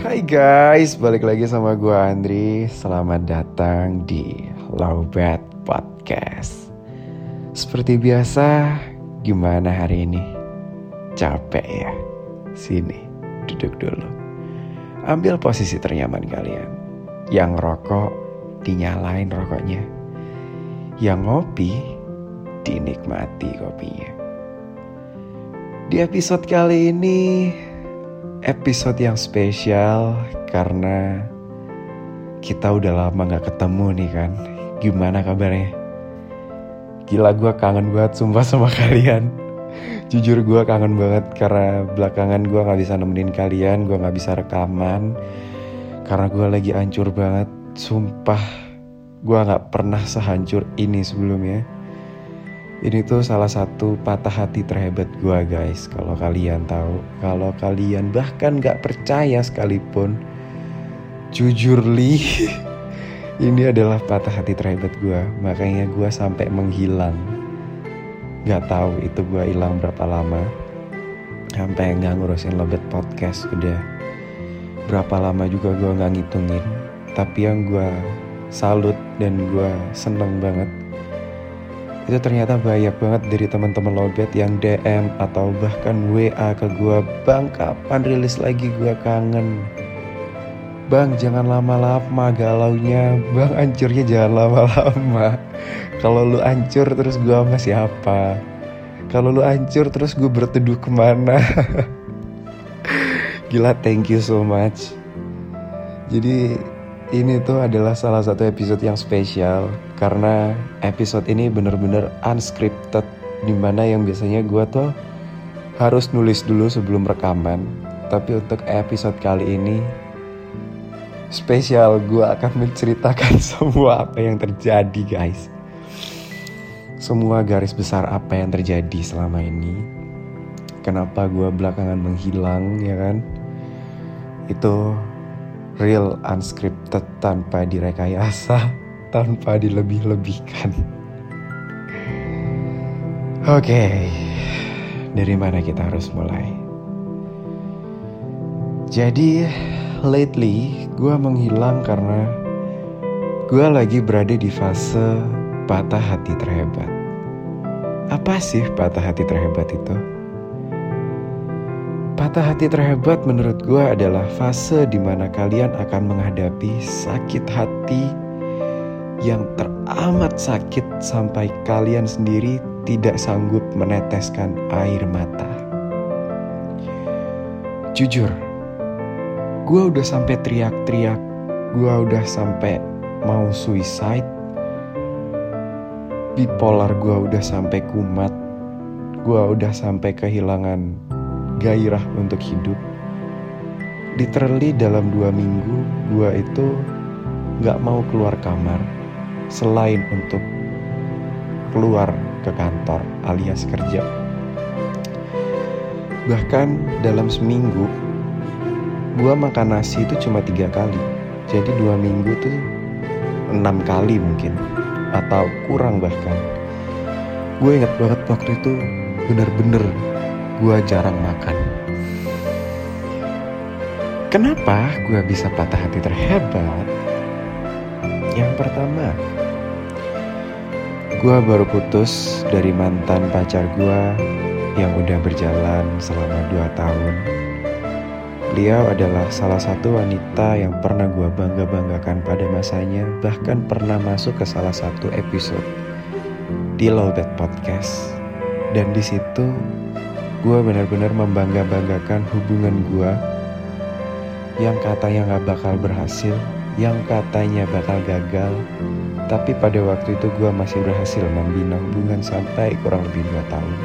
Hai guys, balik lagi sama gue Andri. Selamat datang di Lowbat Podcast. Seperti biasa, gimana hari ini? Capek ya? Sini, duduk dulu. Ambil posisi ternyaman kalian. Yang rokok, dinyalain rokoknya. Yang ngopi, dinikmati kopinya. Di episode kali ini episode yang spesial karena kita udah lama gak ketemu nih kan. Gimana kabarnya? Gila gue kangen banget sumpah sama kalian. Jujur gue kangen banget karena belakangan gue gak bisa nemenin kalian, gue gak bisa rekaman. Karena gue lagi hancur banget, sumpah gue gak pernah sehancur ini sebelumnya. Ini tuh salah satu patah hati terhebat gue guys. Kalau kalian tahu Kalau kalian bahkan gak percaya sekalipun Jujur li Ini adalah patah hati terhebat gue Makanya gue sampai menghilang. Gak tahu itu gue hilang berapa lama. Sampai gak ngurusin lebet podcast Udah. Berapa lama juga gue gak ngitungin. Tapi yang gue salut dan gue seneng banget itu ternyata banyak banget dari teman-teman lobet yang DM atau bahkan WA ke gue bang kapan rilis lagi? Gue kangen. Bang jangan lama-lama galaunya. Bang hancurnya jangan lama-lama. Kalau lu hancur terus gue sama siapa? Kalau lu hancur terus gue berteduh ke mana? Gila thank you so much. Jadi ini tuh adalah salah satu episode yang spesial karena episode ini bener-bener unscripted di mana yang biasanya gue tuh harus nulis dulu sebelum rekaman. Tapi untuk episode kali ini spesial gue akan menceritakan semua apa yang terjadi guys. Semua garis besar apa yang terjadi selama ini. Kenapa gue belakangan menghilang ya kan? Itu real unscripted tanpa direkayasa, tanpa dilebih-lebihkan. Oke, okay. dari mana kita harus mulai? Jadi, lately gue menghilang karena gue lagi berada di fase patah hati terhebat. Apa sih patah hati terhebat itu? Patah hati terhebat menurut gue adalah fase di mana kalian akan menghadapi sakit hati yang teramat sakit sampai kalian sendiri tidak sanggup meneteskan air mata. Jujur, gue udah sampai teriak-teriak, gue udah sampai mau suicide, bipolar gue udah sampai kumat, gue udah sampai kehilangan gairah untuk hidup. Literally dalam dua minggu, gua itu gak mau keluar kamar selain untuk keluar ke kantor alias kerja. Bahkan dalam seminggu, gua makan nasi itu cuma tiga kali. Jadi dua minggu tuh enam kali mungkin atau kurang bahkan. Gue inget banget waktu itu bener-bener gue jarang makan. Kenapa gue bisa patah hati terhebat? Yang pertama, gue baru putus dari mantan pacar gue yang udah berjalan selama 2 tahun. Beliau adalah salah satu wanita yang pernah gue bangga-banggakan pada masanya, bahkan pernah masuk ke salah satu episode di Lowbat Podcast. Dan di situ gue benar-benar membangga-banggakan hubungan gue yang katanya gak bakal berhasil, yang katanya bakal gagal, tapi pada waktu itu gue masih berhasil membina hubungan sampai kurang lebih 2 tahun.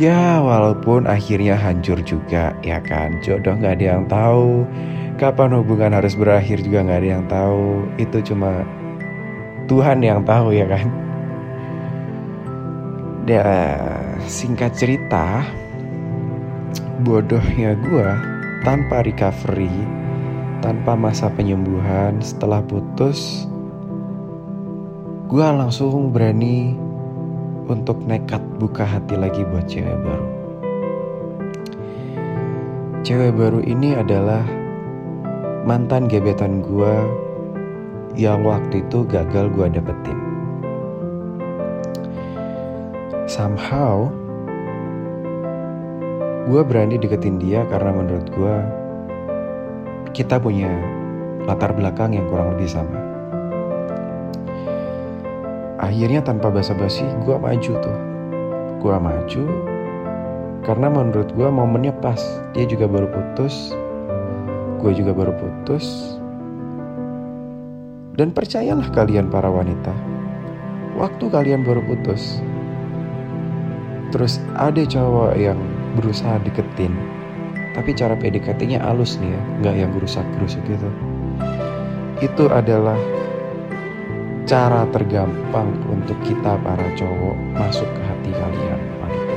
Ya walaupun akhirnya hancur juga ya kan? Jodoh gak ada yang tahu. Kapan hubungan harus berakhir juga gak ada yang tahu. Itu cuma Tuhan yang tahu ya kan? Ya, singkat cerita, bodohnya gue tanpa recovery, tanpa masa penyembuhan setelah putus, gue langsung berani untuk nekat buka hati lagi buat cewek baru. Cewek baru ini adalah mantan gebetan gue yang waktu itu gagal gue dapetin. Somehow gue berani deketin dia karena menurut gue kita punya latar belakang yang kurang lebih sama. Akhirnya tanpa basa-basi gue maju tuh. Gue maju karena menurut gue momennya pas. Dia juga baru putus, gue juga baru putus. Dan percayalah kalian para wanita, waktu kalian baru putus, terus ada cowok yang berusaha deketin, tapi cara PDKT-nya halus nih ya, nggak yang gerusak-gerusuk gitu. Itu adalah cara tergampang untuk kita para cowok masuk ke hati kalian wanita.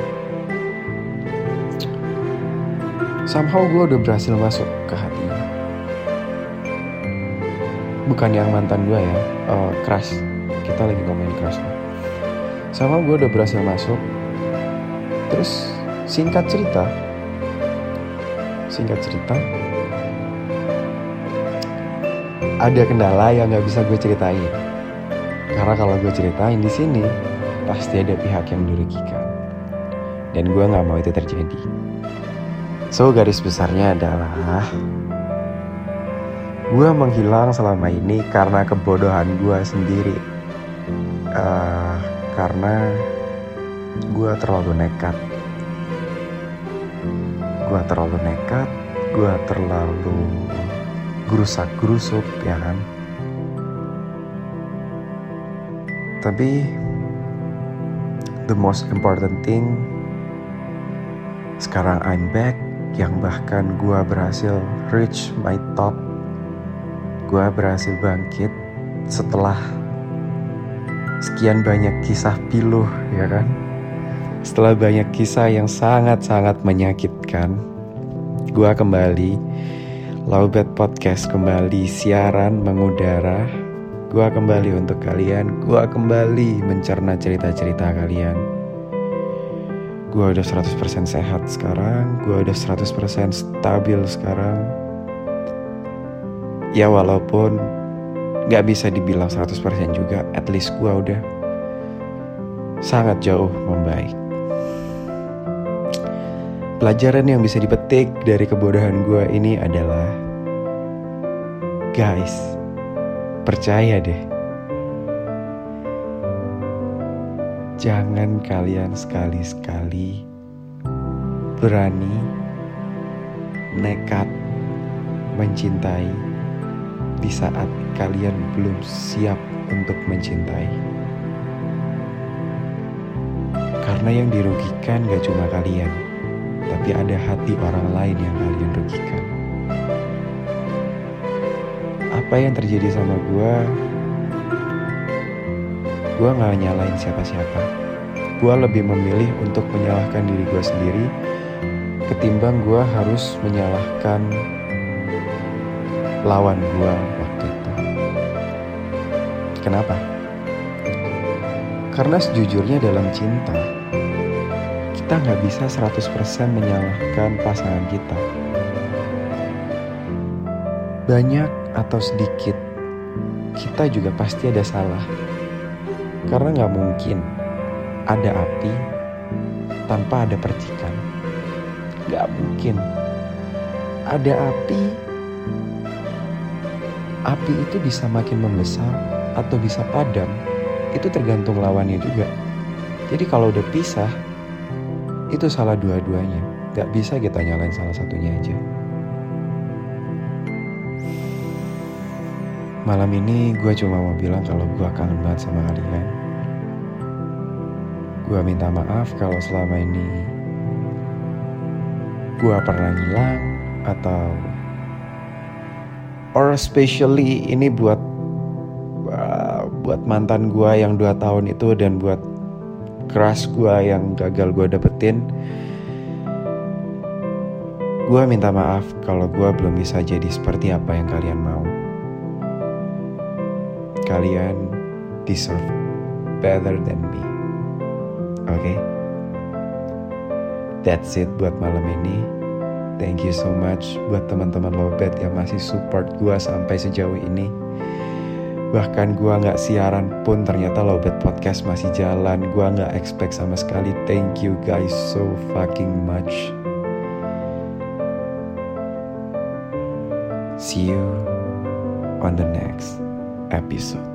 Somehow gue udah berhasil masuk ke hatinya. Bukan yang mantan gue ya, uh, crush. Kita lagi ngomongin crush. Somehow gue udah berhasil masuk. Terus singkat cerita, singkat cerita, ada kendala yang nggak bisa gue ceritain. Karena kalau gue ceritain di sini, pasti ada pihak yang dirugikan. Dan gue nggak mau itu terjadi. So garis besarnya adalah gue menghilang selama ini karena kebodohan gue sendiri. Uh, karena gue terlalu nekat. Gue terlalu nekat, gue terlalu gerusak-gerusuk ya kan. Tapi the most important thing sekarang I'm back yang bahkan gue berhasil reach my top gue berhasil bangkit setelah sekian banyak kisah piluh ya kan setelah banyak kisah yang sangat-sangat menyakitkan gue kembali Laubet Podcast kembali siaran mengudara. Gue kembali untuk kalian Gue kembali mencerna cerita-cerita kalian. Gue udah 100% sehat sekarang Gue udah 100% stabil sekarang. Ya walaupun Gak bisa dibilang 100% juga At least gue udah Sangat jauh membaik Pelajaran yang bisa dipetik dari kebodohan gue ini adalah Guys, Percaya deh. Jangan kalian sekali-sekali berani nekat mencintai di saat kalian belum siap untuk mencintai. Karena yang dirugikan gak cuma kalian, tapi ada hati orang lain yang kalian rugikan. Apa yang terjadi sama gue gue gak nyalain siapa-siapa. Gue lebih memilih untuk menyalahkan diri gue sendiri ketimbang gue harus menyalahkan lawan gue waktu itu. Kenapa? karena sejujurnya dalam cinta kita gak bisa 100% menyalahkan pasangan kita banyak atau sedikit, kita juga pasti ada salah. Karena nggak mungkin ada api tanpa ada percikan. Nggak mungkin ada api. Api itu bisa makin membesar atau bisa padam. Itu tergantung lawannya juga. Jadi kalau udah pisah, itu salah dua-duanya. Gak bisa kita nyalain salah satunya aja. Malam ini gue cuma mau bilang kalau gue kangen banget sama kalian. Gue minta maaf kalau selama ini gue pernah ngilang atau or especially ini buat buat mantan gue yang dua tahun itu dan buat keras gue yang gagal gue dapetin. Gue minta maaf kalau gue belum bisa jadi seperti apa yang kalian mau kalian deserve better than me. Oke? Okay? That's it buat malam ini. thank you so much buat teman-teman Lobet yang masih support gue sampai sejauh ini. Bahkan gue nggak siaran pun ternyata Lobet Podcast masih jalan. Gue nggak expect sama sekali. Thank you guys so fucking much. See you on the next episode.